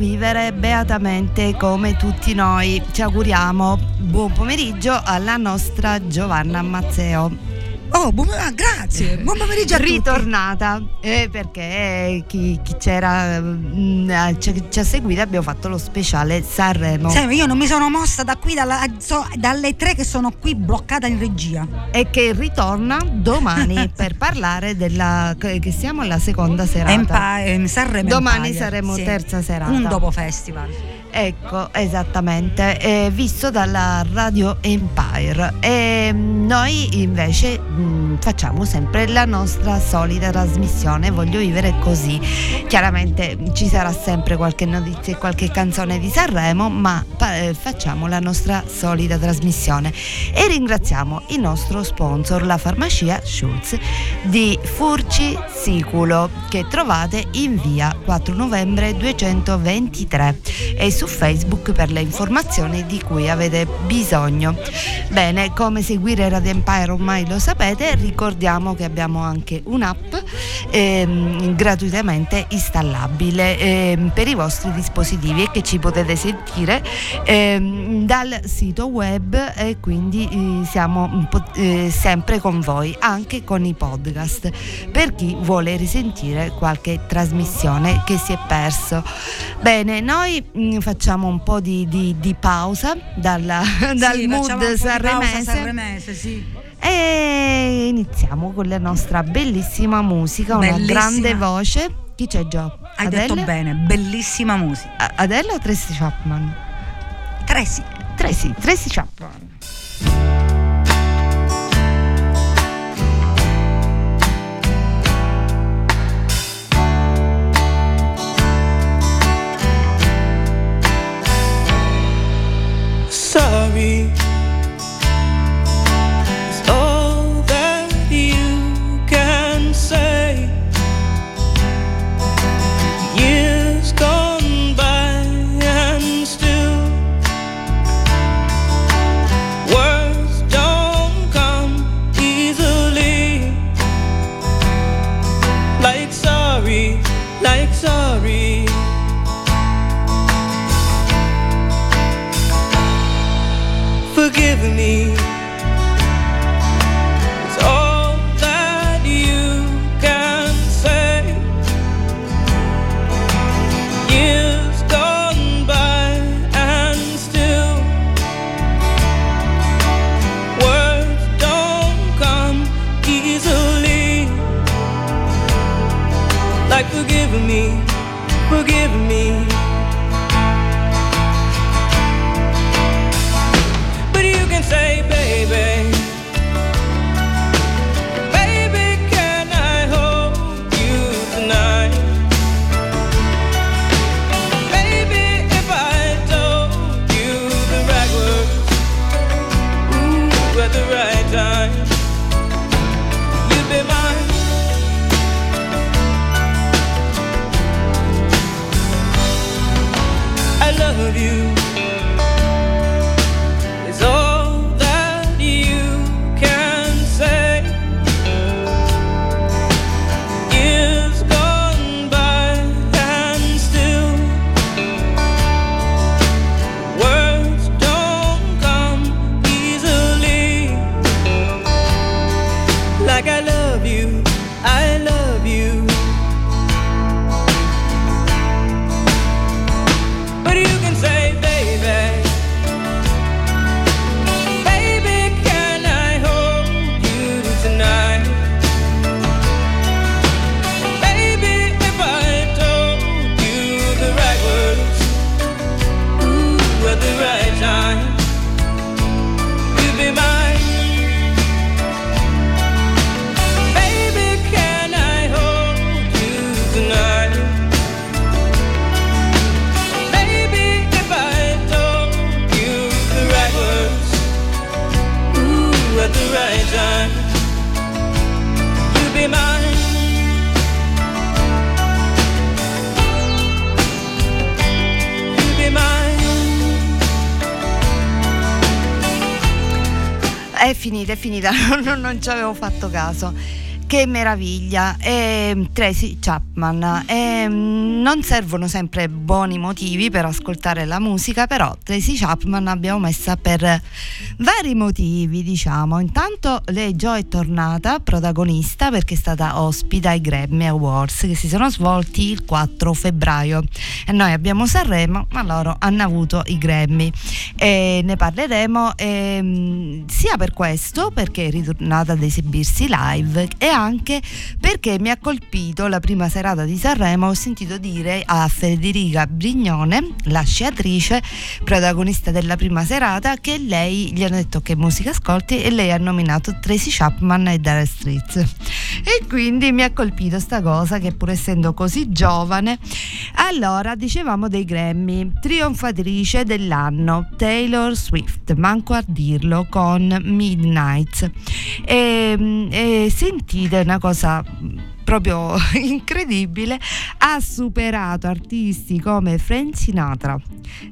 vivere beatamente come tutti noi. Ci auguriamo buon pomeriggio alla nostra Giovanna Mazzeo. Oh, buon, ah, grazie. Buon pomeriggio a tutti. Ritornata eh, perché chi, chi c'era mm, eh, ci, ci ha seguito abbiamo fatto lo speciale Sanremo Sai, io non mi sono mossa da qui dalla- so- dalle tre che sono qui bloccata in regia. e che ritorna domani per parlare della che siamo alla seconda serata. Empire, Sanremo Domani Empire, saremo sì. terza serata. Un dopo festival. Ecco, esattamente, eh, visto dalla Radio Empire. E mm, noi invece mm, facciamo sempre la nostra solita trasmissione, voglio vivere così. Chiaramente ci sarà sempre qualche notizia e qualche canzone di Sanremo, ma eh, facciamo la nostra solita trasmissione. E ringraziamo il nostro sponsor, la farmacia Schulz di Furci Siculo, che trovate in via 4 novembre 223 e su Facebook per le informazioni di cui avete bisogno. Bene, come seguire Radio Empire ormai lo sapete, ricordiamo che abbiamo anche un'app ehm, gratuitamente installabile ehm, per i vostri dispositivi e che ci potete sentire ehm, dal sito web e quindi eh, siamo eh, sempre con voi, anche con i podcast, per chi vuole risentire qualche trasmissione che si è perso. Bene, noi mm, facciamo un po' di, di- di pausa dalla- dal Sì, mood di pausa sanremese sanremese, sì. e iniziamo con la nostra bellissima musica, una Bellissima. grande voce. Chi c'è Gio? Hai Adele? detto bene, bellissima musica. Adele o Tracy Chapman? Tracy. Tracy, Tracy Chapman. Forgive me. It's all that you can say. Years gone by and still words don't come easily. Like forgive me, forgive me. Finita, non, non ci avevo fatto caso. Che meraviglia, e, Tracy Chapman. E, non servono sempre buoni motivi per ascoltare la musica, però Tracy Chapman l'abbiamo messa per vari motivi, diciamo. Intanto lei già è tornata protagonista perché è stata ospite ai Grammy Awards che si sono svolti il 4 febbraio. E noi abbiamo Sanremo, ma loro hanno avuto i Grammy. E ne parleremo ehm, sia per questo, perché è ritornata ad esibirsi live, e perché mi ha colpito la prima serata di Sanremo, ho sentito dire a Federica Brignone, la sciatrice, protagonista della prima serata, che lei gli hanno detto che musica ascolti e lei ha nominato Tracy Chapman e Dire Streets. E quindi mi ha colpito sta cosa che pur essendo così giovane, allora dicevamo dei Grammy, trionfatrice dell'anno Taylor Swift, manco a dirlo con Midnight. E, e sentite una cosa proprio incredibile, ha superato artisti come Frank Sinatra,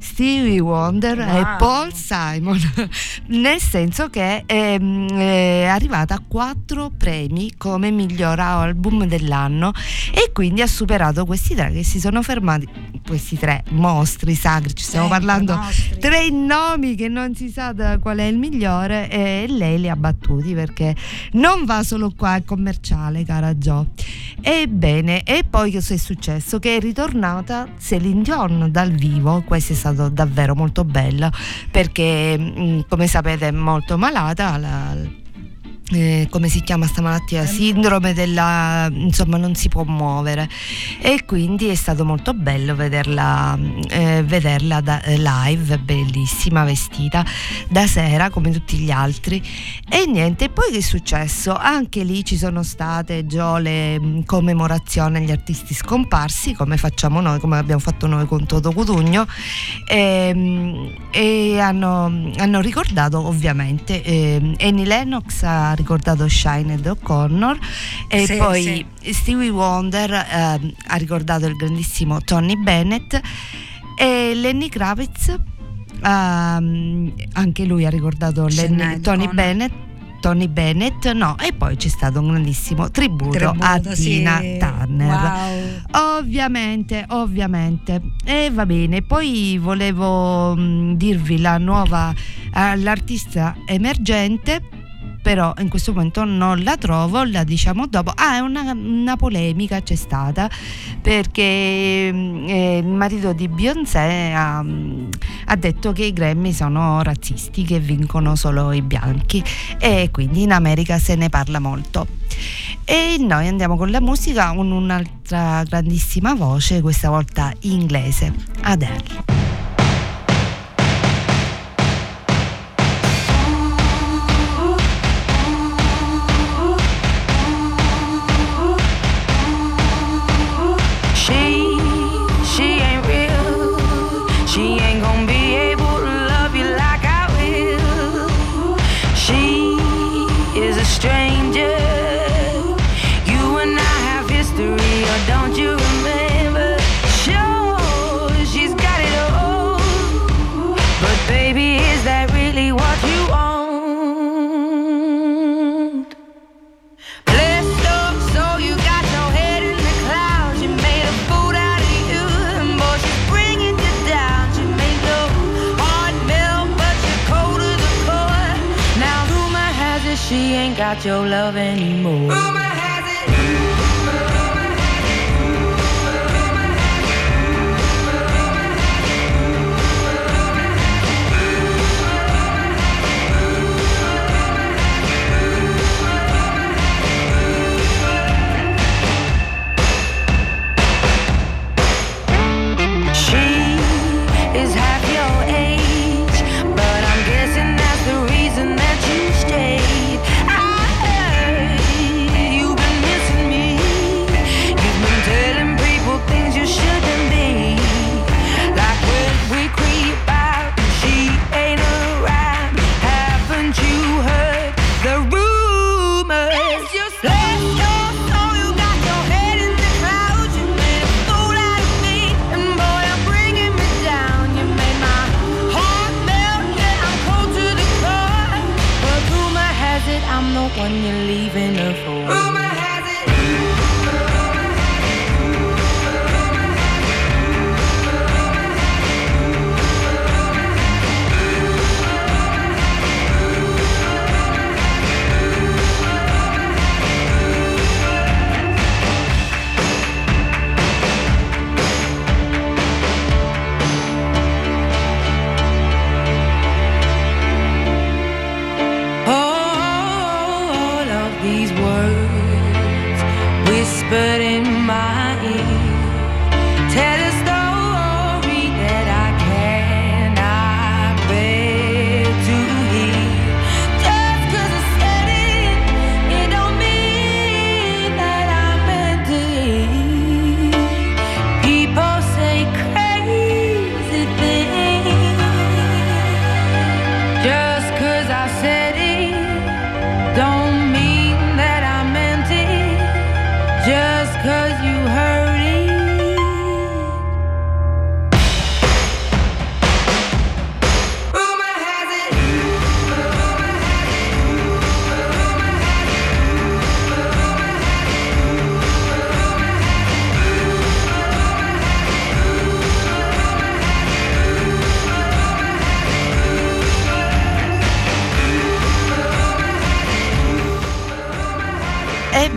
Stevie Wonder Wow. e Paul Simon, nel senso che è, è arrivata a quattro premi come miglior album dell'anno e quindi ha superato questi tre che si sono fermati, questi tre mostri sacri, ci stiamo Sempre parlando mostri. tre nomi che non si sa da qual è il migliore e lei li ha battuti perché non va solo qua, è commerciale, cara Gio. Ebbene, e poi cosa è successo? Che è ritornata Celine Dion dal vivo, questo è stato davvero molto bello perché mm, come sapete è molto malata, la- eh, come si chiama sta malattia? Sindrome della insomma non si può muovere e quindi è stato molto bello vederla, eh, vederla da- eh, live, bellissima, vestita da sera come tutti gli altri e niente, poi che è successo? Anche lì ci sono state già le mh, commemorazioni agli artisti scomparsi come facciamo noi, come abbiamo fatto noi con Toto Cutugno e, mh, e hanno, hanno ricordato ovviamente ehm, Annie Lennox ha ricordato Shined O'Connor e Sì, poi Stevie Wonder ehm, ha ricordato il grandissimo Tony Bennett e Lenny Kravitz ehm, anche lui ha ricordato Lenny- Tony O'Connor. Bennett Tony Bennett no e poi c'è stato un grandissimo tributo, a Tributo, sì. Tina Turner Wow. Ovviamente, ovviamente. E va bene, poi volevo mh, dirvi la nuova all'artista emergente. Però in questo momento non la trovo, la diciamo dopo. Ah, una, una polemica c'è stata perché mh, eh, il marito di Beyoncé ha, mh, ha detto che i Grammy sono razzisti, che vincono solo i bianchi e quindi in America se ne parla molto. E noi andiamo con la musica con un'altra grandissima voce, questa volta inglese, Adele. without your love anymore.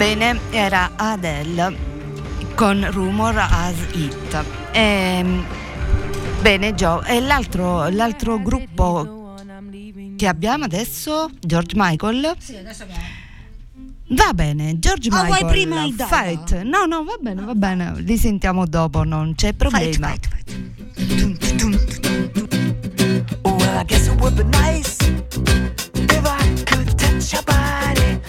Bene, era Adele con Rumor as It. E, bene, Joe. E l'altro, l'altro gruppo che abbiamo adesso, George Michael. Sì, adesso abbiamo. Va bene, George oh, Michael. vuoi prima il Fight. No, no, va bene, va bene. Li sentiamo dopo, non c'è problema. Fight, fight, fight. Well, I guess it would be nice if I could touch your body.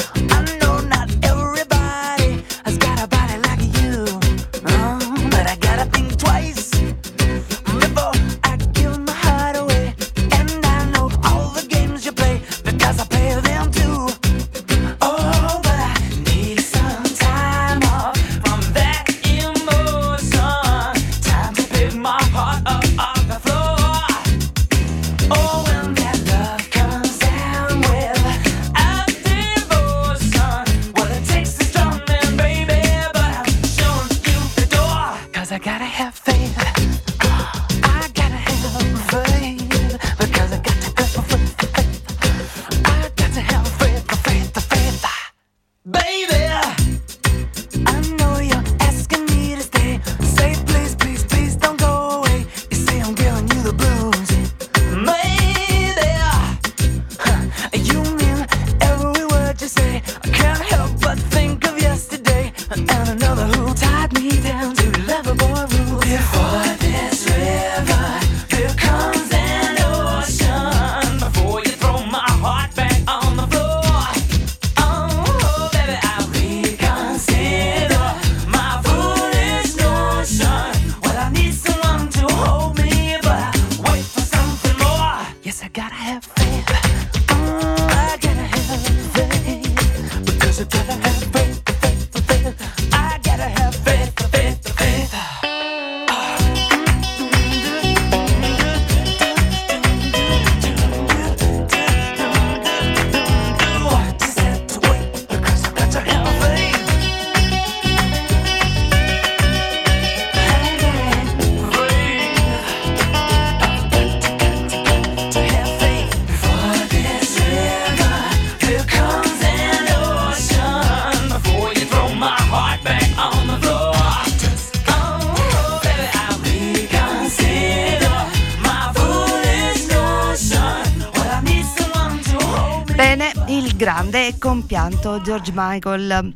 morto George Michael.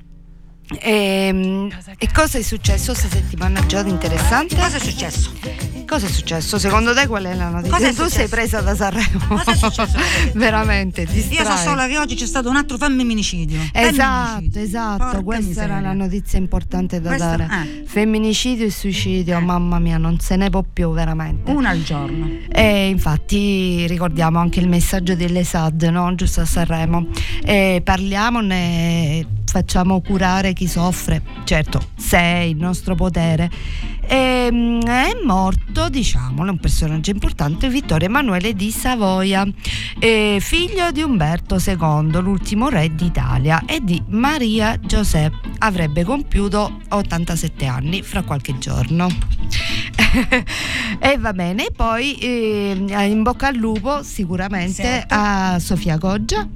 E, e, cosa è successo questa settimana, Giada? Interessante. Cosa è successo? Cosa è successo? Secondo te qual è la notizia? Cosa è tu sei presa da Sanremo. Cosa è successo? Veramente, ti Io so solo che oggi c'è stato un altro femminicidio. Esatto, femminicidio. esatto. Porca Questa miseria. era la notizia importante da Questo, dare. Eh. Femminicidio e suicidio, oh, mamma mia, non se ne può più veramente. Una al giorno. E infatti ricordiamo anche il messaggio delle SAD, no? giusto a Sanremo. E parliamone facciamo curare chi soffre, certo, se è il nostro potere. Ehm, è morto, diciamolo, un personaggio importante, Vittorio Emanuele di Savoia, eh, figlio di Umberto II, l'ultimo re d'Italia, e di Maria Giuseppe. Avrebbe compiuto 87 anni fra qualche giorno. e va bene, poi eh, in bocca al lupo sicuramente Certo. a Sofia Goggia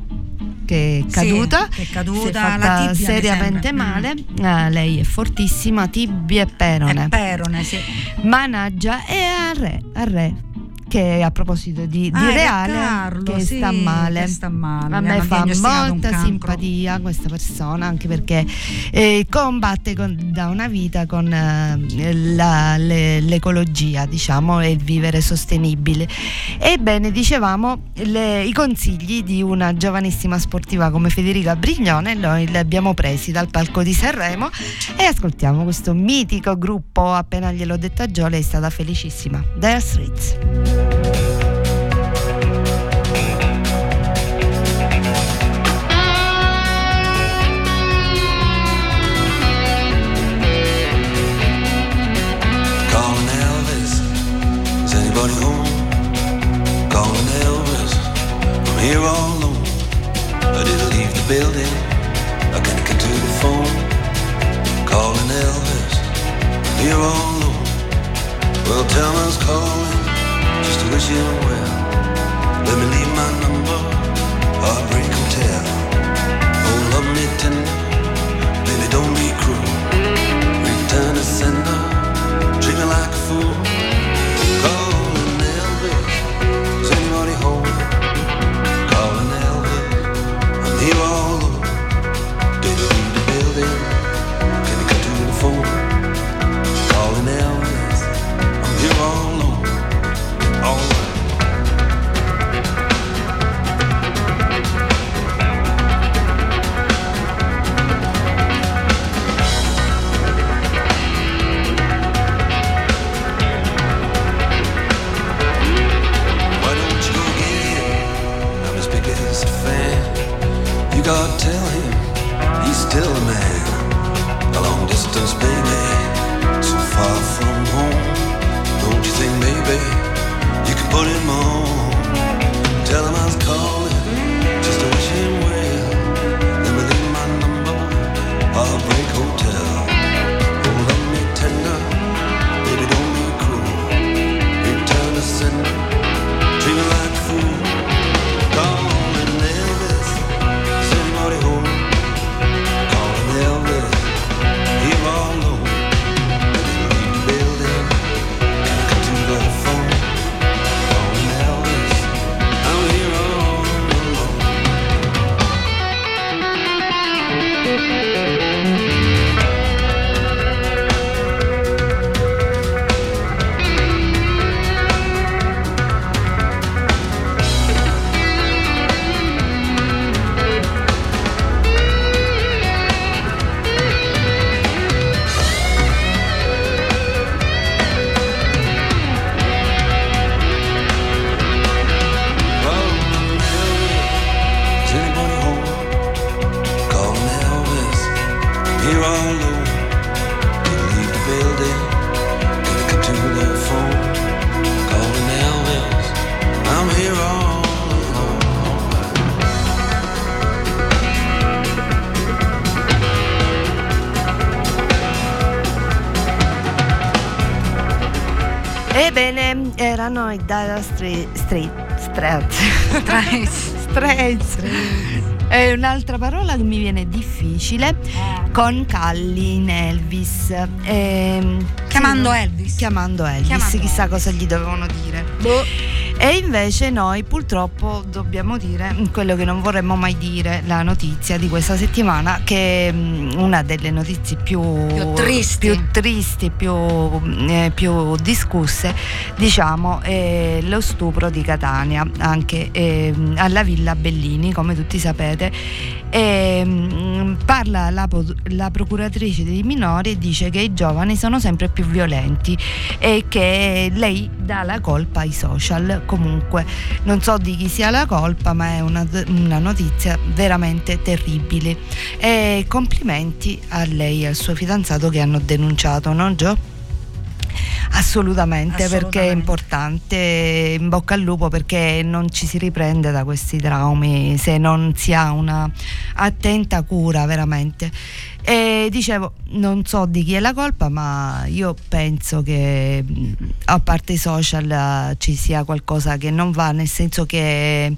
che è Sì, caduta, che è si caduta, la tibia, seriamente sembra. male. Ah, lei è fortissima, tibia e perone. È perone, sì. Managgia e al re, al re che a proposito di, di Ah, Re Reale Carlo, che sì, sta male. che sta male, A me fa molta simpatia questa persona anche perché eh, combatte con- da una vita con eh, la- le- l'ecologia diciamo e il vivere sostenibile. Ebbene dicevamo le- i consigli di una giovanissima sportiva come Federica Brignone noi li abbiamo presi dal palco di Sanremo e ascoltiamo questo mitico gruppo appena gliel'ho detto a Gio lei è stata felicissima Dire Streets is anybody home? Calling Elvis, I'm here all alone. I didn't leave the building, I can't get to the phone. Calling Elvis, I'm here all alone. Well, was calling, just to wish him well. Let me leave my number, i Dire Street, Street, Straits. È un'altra parola che mi viene difficile con Calli in Elvis. Ehm, Chiamando Elvis. Chiamando Elvis, Chiamando chissà Elvis. cosa gli dovevano dire. E invece noi purtroppo dobbiamo dire quello che non vorremmo mai dire, la notizia di questa settimana, che è mm, una delle notizie più, Più tristi. più tristi, più, eh, più discusse, diciamo, è lo stupro di Catania, anche ehm, alla Villa Bellini, come tutti sapete. E, mm, parla la, la procuratrice dei minori e dice che i giovani sono sempre più violenti e che lei dà la colpa ai social. Comunque non so di chi sia la colpa, ma è una, una notizia veramente terribile. E complimenti a lei e al suo fidanzato che hanno denunciato, no Gio? Assolutamente, perché è Assolutamente. importante, in bocca al lupo perché non ci si riprende da questi traumi se non si ha una attenta cura veramente. E dicevo, non so di chi è la colpa, ma io penso che a parte i social ci sia qualcosa che non va, nel senso che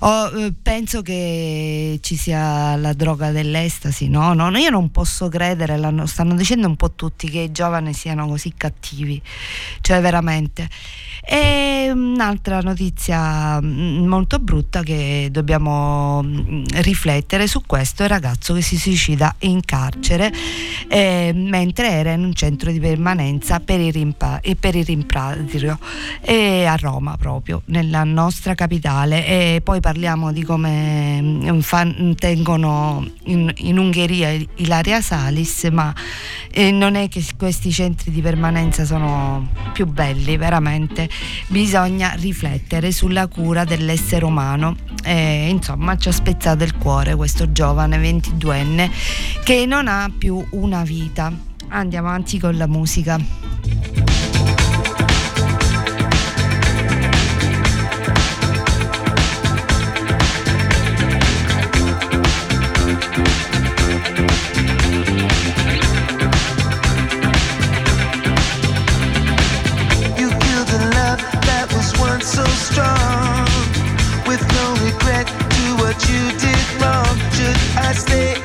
oh, penso che ci sia la droga dell'estasi, no? No, io non posso credere, stanno dicendo un po' tutti che i giovani siano così cattivi, cioè veramente. E un'altra notizia mm, molto brutta che dobbiamo mm, riflettere su questo è il ragazzo che si suicida in carcere eh, mentre era in un centro di permanenza per il, rimpa- per il rimpatrio e a Roma proprio, nella nostra capitale. E poi parliamo di come mm, fan- tengono in, in Ungheria Ilaria Salis ma eh, non è che questi centri di permanenza sono più belli veramente bisogna riflettere sulla cura dell'essere umano. E insomma ci ha spezzato il cuore questo giovane 22enne che non ha più una vita. Andiamo avanti con la musica what you did wrong. Should I stay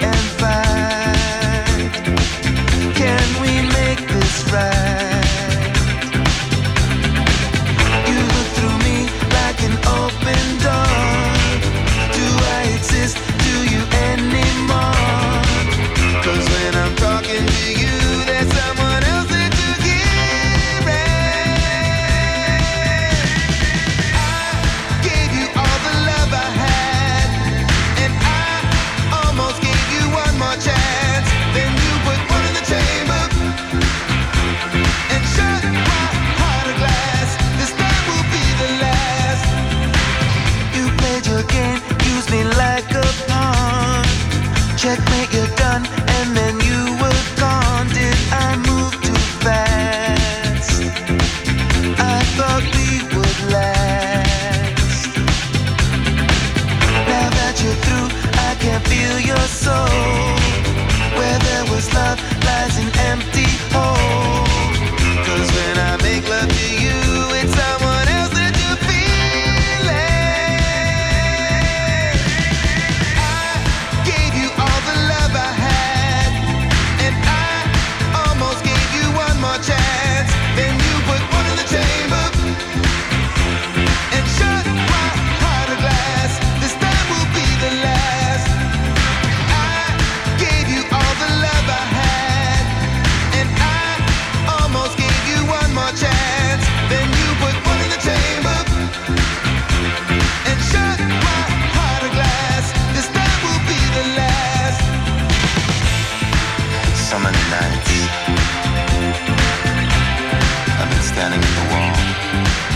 standing in the wall,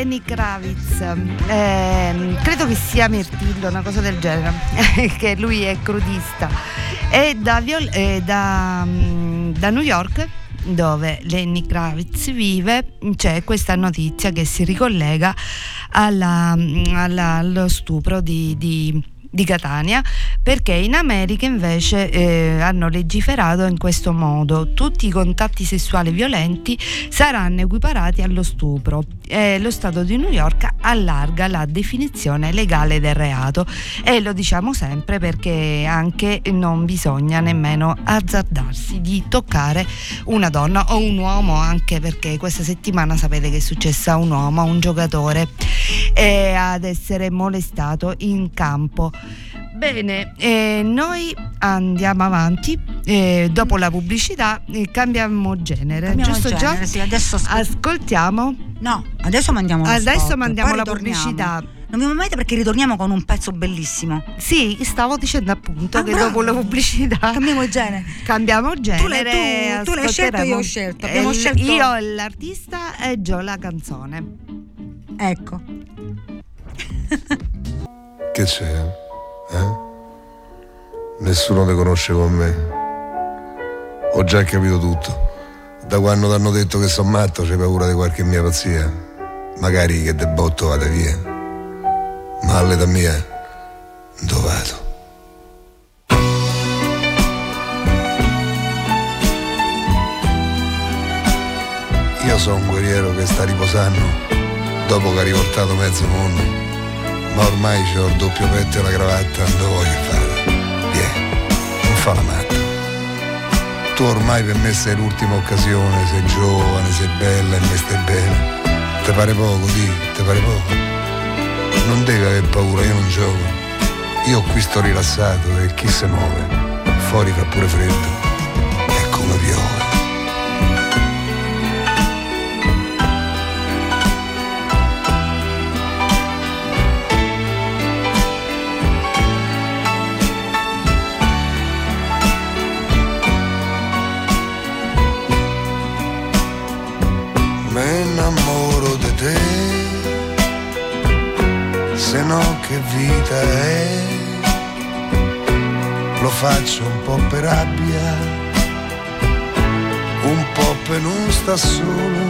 Lenny Kravitz, ehm, credo che sia Mirtillo, una cosa del genere, che lui è crudista. E da, Viol- eh, da, mm, da New York, dove Lenny Kravitz vive, c'è questa notizia che si ricollega alla- alla- allo stupro di, di di Catania perché in America invece eh, hanno legiferato in questo modo. Tutti i contatti sessuali violenti saranno equiparati allo stupro. E lo Stato di New York allarga la definizione legale del reato. E lo diciamo sempre perché anche non bisogna nemmeno azzardarsi di toccare una donna o un uomo anche perché questa settimana sapete che è successa a un uomo, a un giocatore eh, ad essere molestato in campo. Bene, eh, noi andiamo avanti, eh, dopo la pubblicità eh, cambiamo genere, Cambiamo giusto genere, Gio? sì, adesso ascol- Ascoltiamo, No, adesso mandiamo uno adesso spot, mandiamo la pubblicità. Non mi muovete perché ritorniamo con un pezzo bellissimo. Sì, stavo dicendo appunto Ah, che bravo. dopo la pubblicità Cambiamo genere. cambiamo genere. Tu l'hai- tu- tu l'hai scelto, io ho scelto. Abbiamo il- scelto- Io l'artista e Gio la canzone. Ecco. Che c'è? Eh? Nessuno ti conosce con me. Ho già capito tutto. Da quando ti hanno detto che sono matto c'hai paura di qualche mia pazzia. Magari che de botto vada via. Ma all'età mia, dove vado? Io sono un guerriero che sta riposando dopo che ha riportato mezzo mondo. Ma ormai c'ho il doppio petto e la cravatta, non voglio fare. Vieni, non fa la matta. Tu ormai per me sei l'ultima occasione, sei giovane, sei bella e me stai bene. Te pare poco, di, te pare poco. Non devi aver paura, io non gioco. Io qui sto rilassato e chi se muove? Fuori fa pure freddo. È come piove. Se no che vita è. Lo faccio un po' per rabbia, un po' per non sta solo,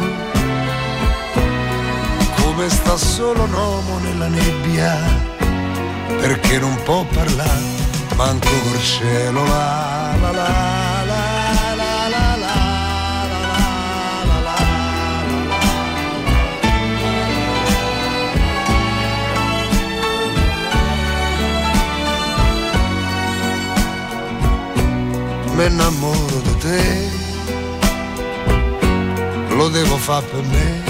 come sta solo un uomo nella nebbia, perché non può parlare, manco col cielo la la la mi innamoro di te, lo devo fare per me,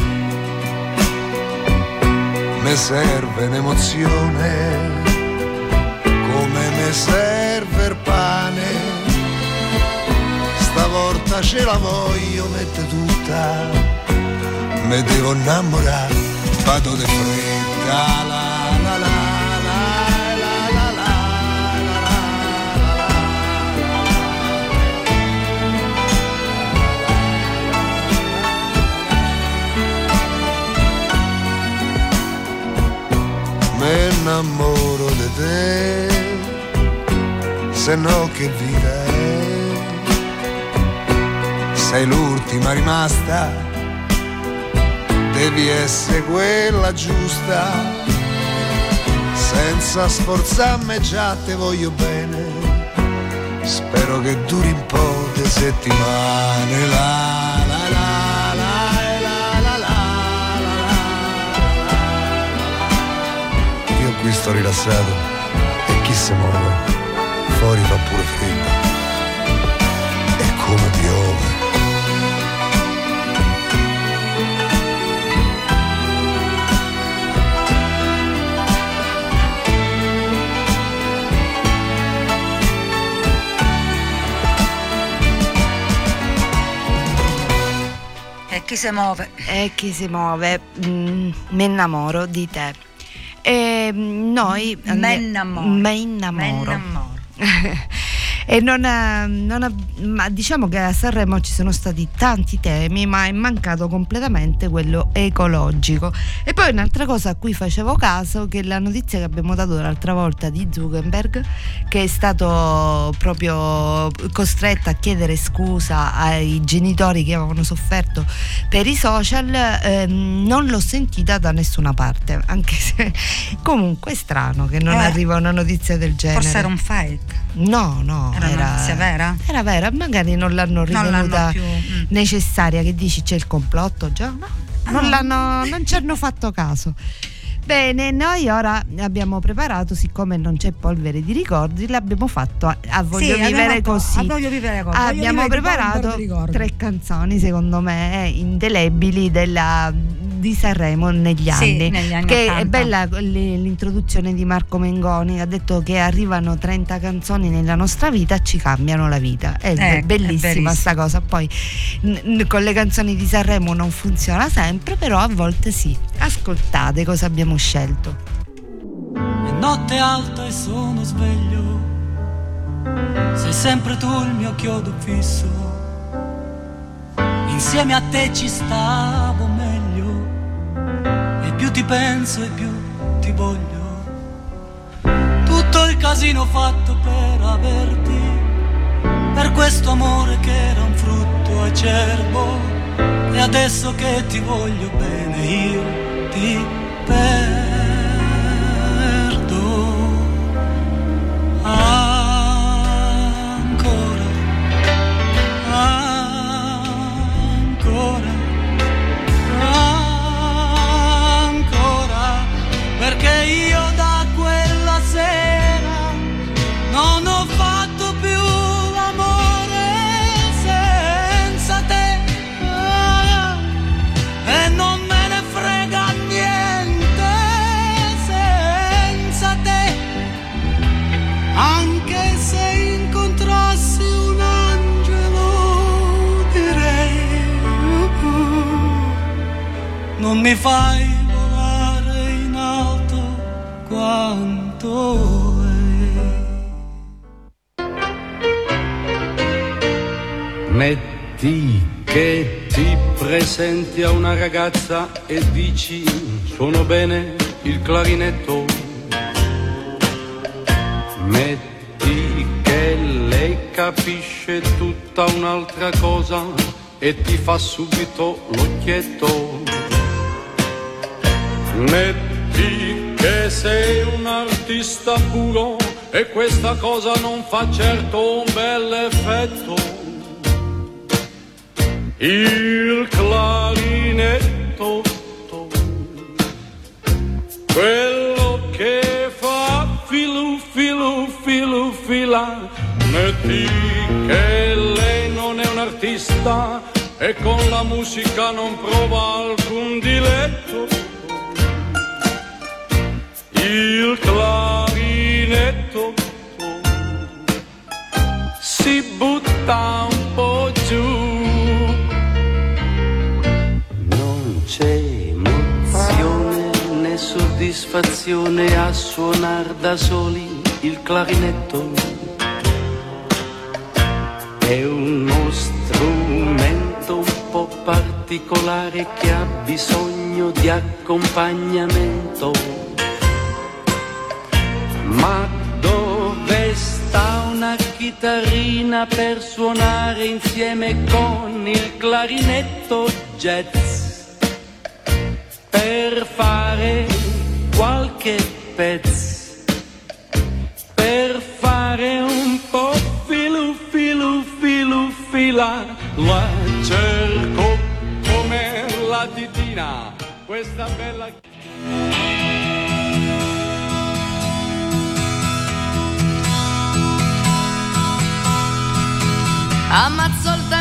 mi serve un'emozione, come mi serve il pane, stavolta ce la voglio mettere tutta, mi devo innamorare, vado di fretta, innamoro di te, se no che vita è. Sei l'ultima rimasta, devi essere quella giusta, senza sforzarmi già te voglio bene, spero che duri un po' di settimane. La, sto rilassato e chi si muove, fuori fa pure freddo. È come piove. E chi si muove? E chi si muove, mm, mi innamoro di te. E mm, noi Me innamoro. Me innamoro. Me innamoro. E non ha- non ma diciamo che a Sanremo ci sono stati tanti temi, ma è mancato completamente quello ecologico. E poi un'altra cosa a cui facevo caso, che è la notizia che abbiamo dato l'altra volta di Zuckerberg, che è stato proprio costretto a chiedere scusa ai genitori che avevano sofferto per i social, ehm, non l'ho sentita da nessuna parte, anche se comunque è strano che non Eh, arriva una notizia del genere. Forse era un fake. No, no, Era una notizia vera? Era vera, magari non l'hanno Non ritenuta mm. necessaria. Che dici c'è il complotto già? No, non, Ah. l'hanno, non ci hanno fatto caso. Bene, noi ora abbiamo preparato, siccome non c'è polvere di ricordi, l'abbiamo fatto a, a Voglio Sì, Vivere fatto- Così. a Voglio Vivere Così. Abbiamo Vivere preparato tre canzoni, secondo me, indelebili della- di Sanremo negli Sì, anni. negli anni che è 80. bella l- l'introduzione di Marco Mengoni, ha detto che arrivano 30 canzoni nella nostra vita ci cambiano la vita. È Eh, è bellissima verissimo. sta cosa. Poi n- con le canzoni di Sanremo non funziona sempre, però a volte sì. Ascoltate cosa abbiamo scelto. È notte alta e sono sveglio. Sei sempre tu il mio chiodo fisso. Insieme a te ci stavo meglio. E più ti penso e più ti voglio. Tutto il casino fatto per averti. Per questo amore che era un frutto acerbo. E adesso che ti voglio bene io ti perdo. Mi fai volare in alto quanto lei. Metti che ti presenti a una ragazza e dici suono bene il clarinetto. Metti che lei capisce tutta un'altra cosa e ti fa subito l'occhietto. Metti che sei un artista puro e questa cosa non fa certo un bel effetto. Il clarinetto, quello che fa filu filu filu fila, metti che lei non è un artista e con la musica non prova alcun diletto. Il clarinetto si butta un po' giù. Non c'è emozione né soddisfazione a suonar da soli il clarinetto. È uno strumento un po' particolare che ha bisogno di accompagnamento. Ma dove sta una chitarrina per suonare insieme con il clarinetto jazz? Per fare qualche pezzo, per fare un po' filu filu filu fila, la cerco come la titina, questa bella... I'm not soldier.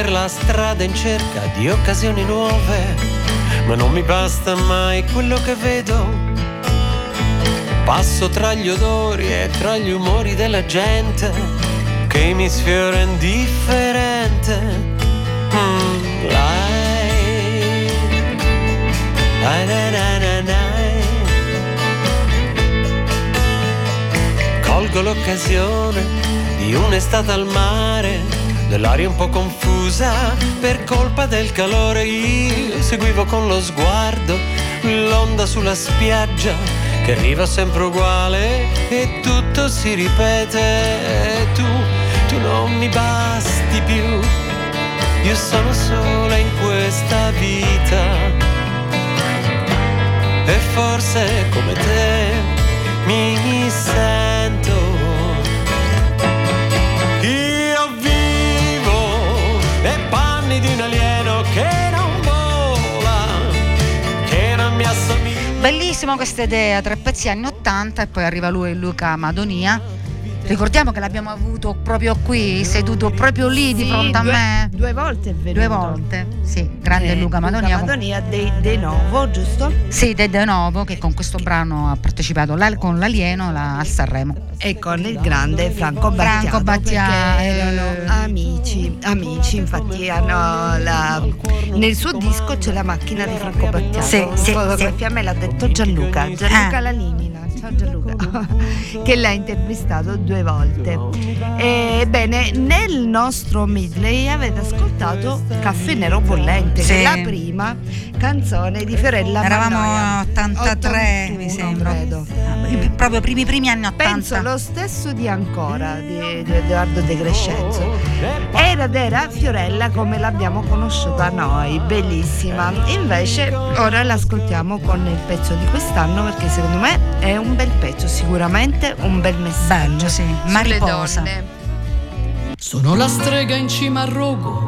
Per la strada in cerca di occasioni nuove, ma non mi basta mai quello che vedo. Passo tra gli odori e tra gli umori della gente che mi sfiora indifferente. Mm. Colgo l'occasione di un'estate al mare, dell'aria un po' confusa per colpa del calore. Io seguivo con lo sguardo l'onda sulla spiaggia che arriva sempre uguale e tutto si ripete. E tu, tu non mi basti più, io sono sola in questa vita. E forse come te mi sento. Bellissima questa idea, tre pezzi anni 80 e poi arriva lui Luca Madonia. Ricordiamo che l'abbiamo avuto proprio qui, seduto proprio lì di fronte a due- me. Due volte è venuto. Due volte, sì, grande Eh, Luca Madonia. Madonia dei De Novo, giusto? Sì, De De Novo che con questo brano ha partecipato la- con l'alieno la- al Sanremo. E con il grande Franco Battiato. Franco Battiato, erano amici, amici, infatti hanno la- nel suo disco c'è la macchina di Franco Battiato. Sì, sì, fotografia me l'ha detto Gianluca, Gianluca Ah. Lalimina. Ciao Gianluca, che l'ha intervistato due volte. Ebbene, nel nostro medley avete ascoltato Caffè Nero Bollente, Sì. la prima canzone di Fiorella Eravamo Mannoia. 83, mi 81, sembra. credo. I- Proprio primi primi anni 80. Penso lo stesso di Ancora di, di Edoardo De Crescenzo. Era ed era Fiorella come l'abbiamo conosciuta noi, bellissima. Invece ora l'ascoltiamo con il pezzo di quest'anno perché secondo me è un bel pezzo, sicuramente un bel messaggio. Bello, sì. Mariposa. Sono la strega in cima al rogo,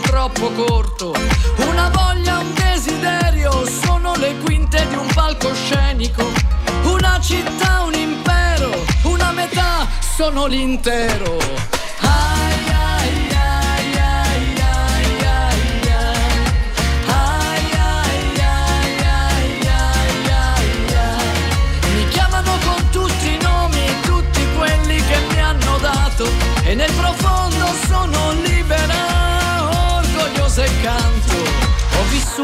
troppo corto, una voglia, un desiderio, sono le quinte di un palcoscenico, una città, un impero, una metà, sono l'intero.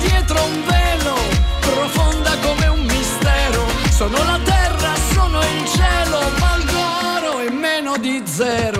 Dietro un velo, profonda come un mistero. Sono la terra, sono il cielo, valgo oro e meno di zero.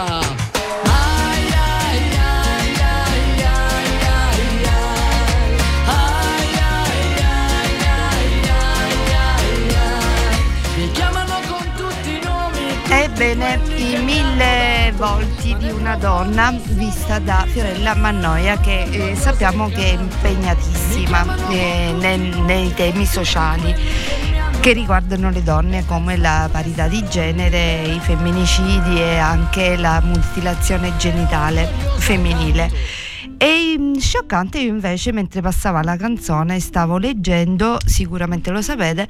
Volti di una donna vista da Fiorella Mannoia che eh, sappiamo che è impegnatissima eh, nel- nei temi sociali. che riguardano le donne come la parità di genere, i femminicidi e anche la mutilazione genitale femminile. E mm, scioccante io invece mentre passava la canzone stavo leggendo, sicuramente lo sapete,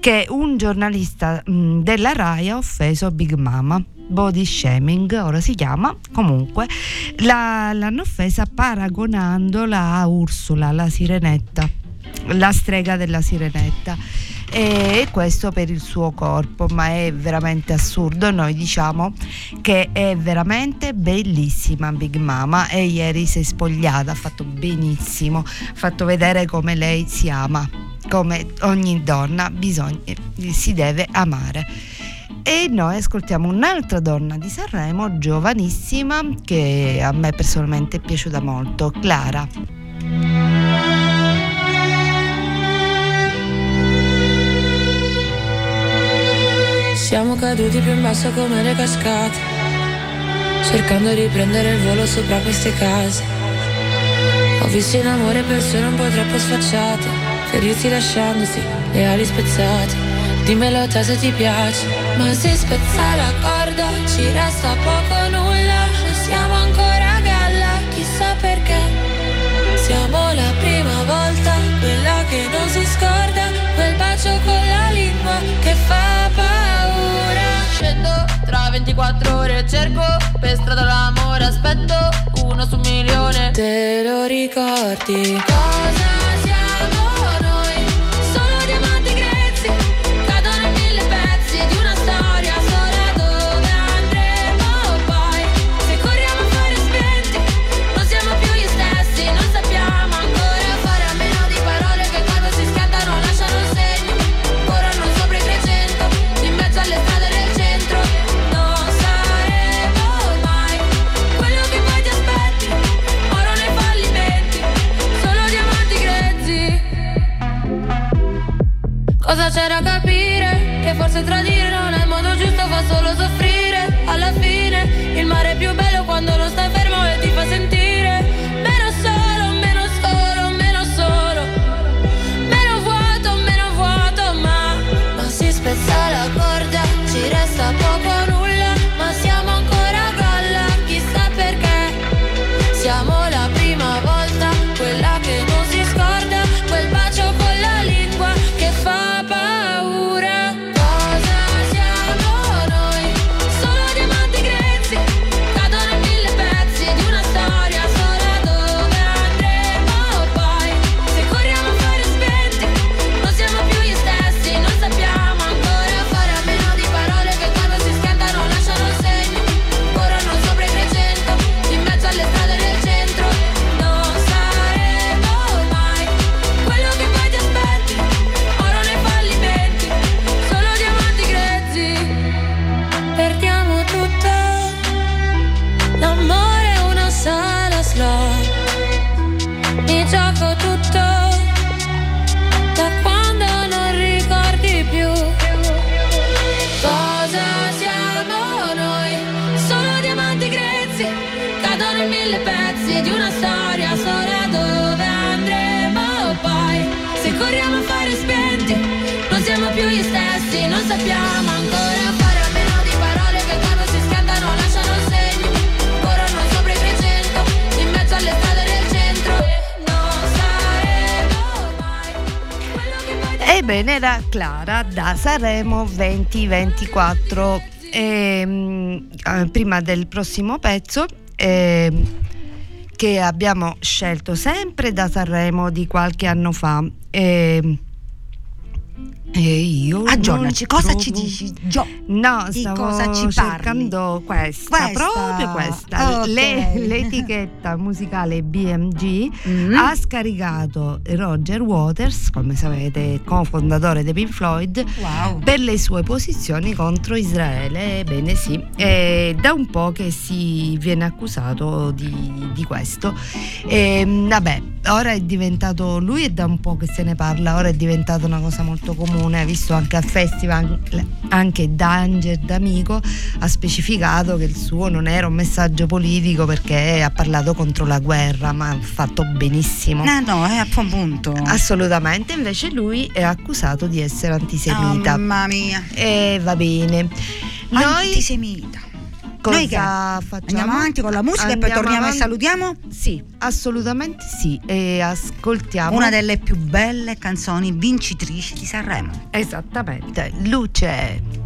che un giornalista mm, della RAI ha offeso Big Mama. Body shaming, ora si chiama, comunque la- l'hanno offesa paragonandola a Ursula, la sirenetta, la strega della sirenetta e questo per il suo corpo, ma è veramente assurdo. Noi diciamo che è veramente bellissima Big Mama e ieri si è spogliata, ha fatto benissimo, ha fatto vedere come lei si ama, come ogni donna bisogna, si deve amare. E noi ascoltiamo un'altra donna di Sanremo, giovanissima, che a me personalmente è piaciuta molto, Clara. Siamo caduti più in basso come le cascate, cercando di prendere il volo sopra queste case. Ho visto in amore persone un po' troppo sfacciate, ferirsi lasciandosi le ali spezzate. Dimmelo te se ti piace, ma se spezza la corda ci resta poco nulla. 24 ore cerco per strada l'amore aspetto uno su un milione Te lo ricordi? Cosa siamo Ebbene, era Clara da Sanremo 2024. Ehm, eh, prima del prossimo pezzo, ehm, che abbiamo scelto sempre da Sanremo di qualche anno fa. Ehm, e io Aggiornaci, cosa ci dici? Gio, No, di cosa ci parli? cercando questa, Questa, proprio questa. ok. Le- l'etichetta musicale BMG Mm. ha scaricato Roger Waters, come sapete, cofondatore dei Pink Floyd, Wow. per le sue posizioni contro Israele. Ebbene sì, è da un po' che si viene accusato di, di questo. E, vabbè, ora è diventato, lui è da un po' che se ne parla, ora è diventata una cosa molto comune comune, visto anche al festival, anche Danger D'Amico ha specificato che il suo non era un messaggio politico perché ha parlato contro la guerra, ma ha fatto benissimo. No, no, è appunto. Assolutamente, invece lui è accusato di essere antisemita. Oh, mamma mia. E va bene. Noi Antisemita. Cosa Noi che facciamo? Andiamo avanti con la musica e poi Andiamo torniamo avanti? e salutiamo Sì, assolutamente sì. E ascoltiamo una delle più belle canzoni vincitrici di Sanremo. Esattamente, luce.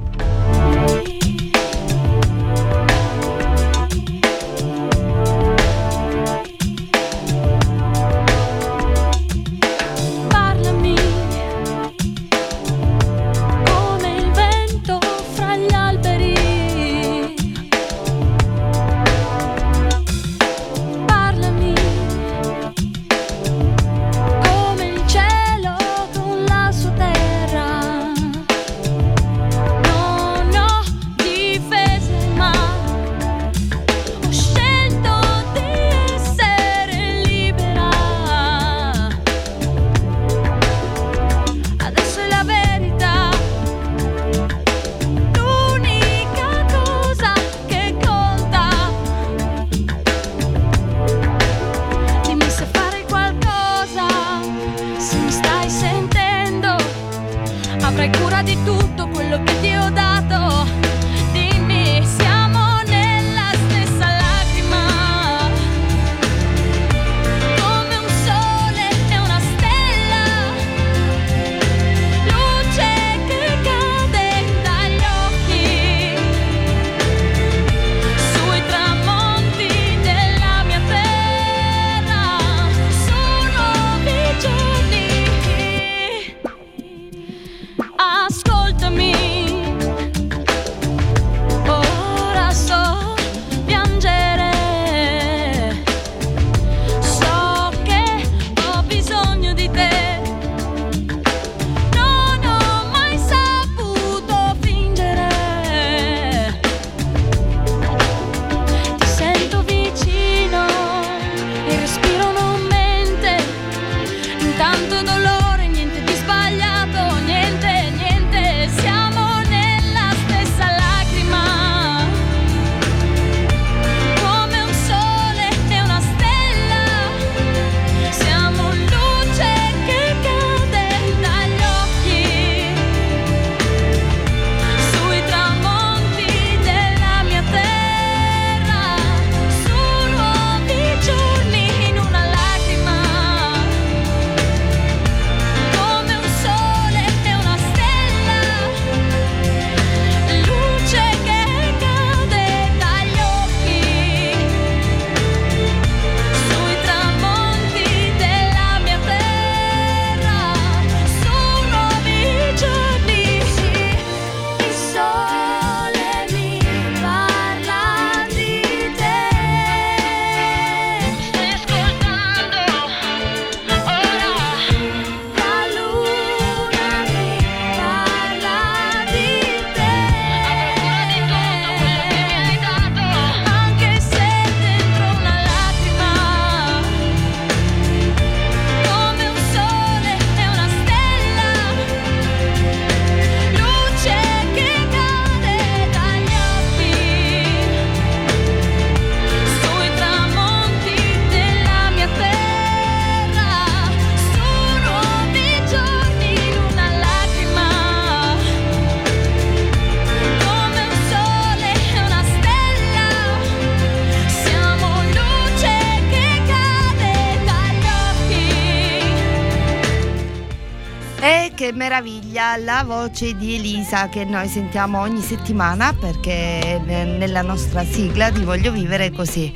Meraviglia la voce di Elisa che noi sentiamo ogni settimana perché nella nostra sigla ti voglio vivere così.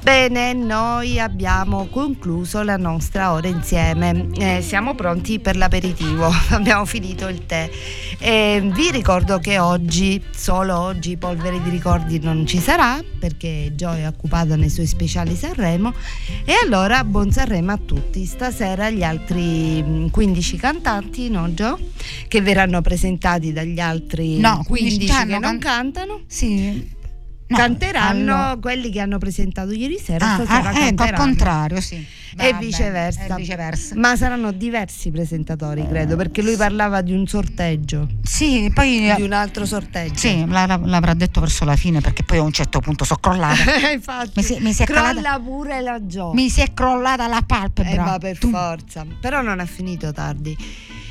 Bene, noi abbiamo concluso la nostra ora insieme, Eh, siamo pronti per l'aperitivo, abbiamo finito il tè. E vi ricordo che oggi, solo oggi, Polvere di Ricordi non ci sarà perché Joy è occupata nei suoi speciali Sanremo e allora buon Sanremo a tutti. Stasera gli altri mm, 15 cantanti, no Gio? Che verranno presentati dagli altri No, 15 15 che non can- cantano. Sì. Canteranno allora- quelli che hanno presentato ieri sera, Ah, ah, ecco, al contrario, sì. Va E viceversa. e viceversa. Ma saranno diversi presentatori, credo, perché lui parlava di un sorteggio. Sì, poi Di un altro sorteggio. Sì, la- la- l'avrà detto verso la fine perché poi a un certo punto sono crollata. Infatti, Mi si- mi si è crolla calata- pure la gioia. Mi si è crollata la palpebra. Eh, ma per forza. Però non è finito tardi.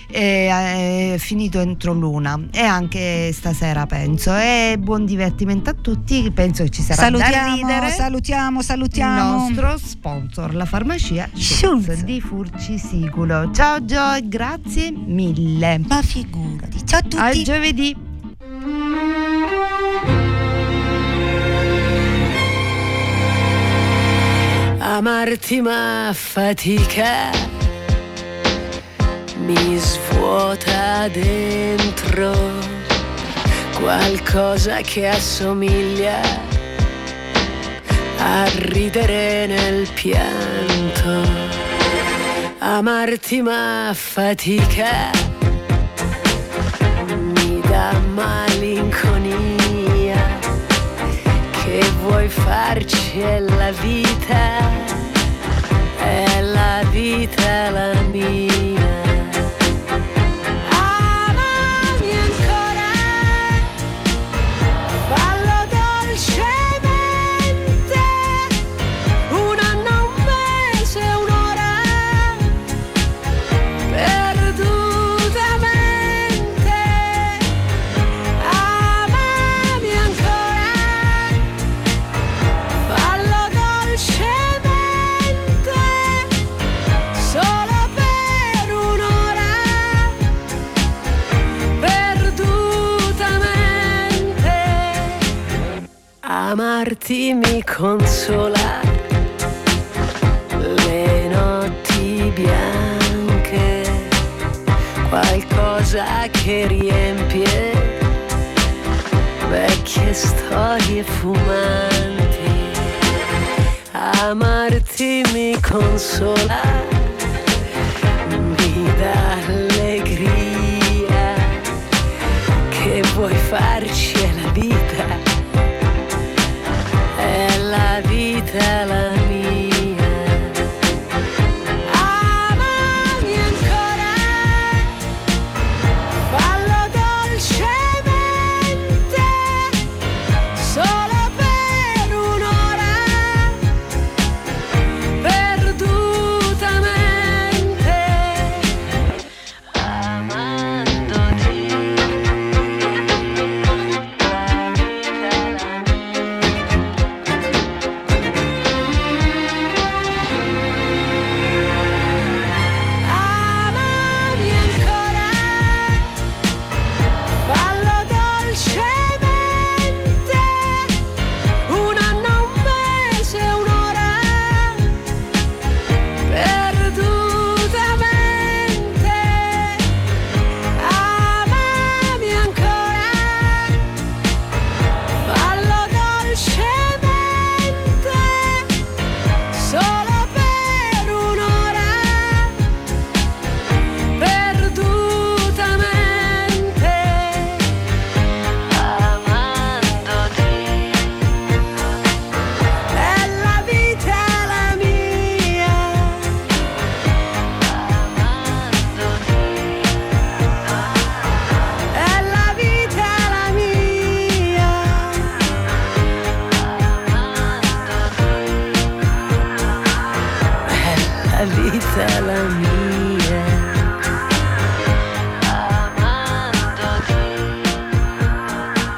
È, è finito entro l'una. E anche stasera penso. E buon divertimento a tutti. Penso che ci sarà da Salutiamo, ridere. salutiamo, il salutiamo. nostro sponsor la farmacia Schulz. Di Furcisiculo ciao Joy. Grazie mille. Ma figurati. Ciao a tutti. A giovedì. Amarti ma fatica mi svuota dentro qualcosa che assomiglia a ridere nel pianto. Amarti ma fatica mi dà malinconia che vuoi farci è la vita, è la vita la mia. Amarti mi consola. Le notti bianche, qualcosa che riempie vecchie storie fumanti. Amarti mi consola, mi dà allegria, che vuoi farci la vita,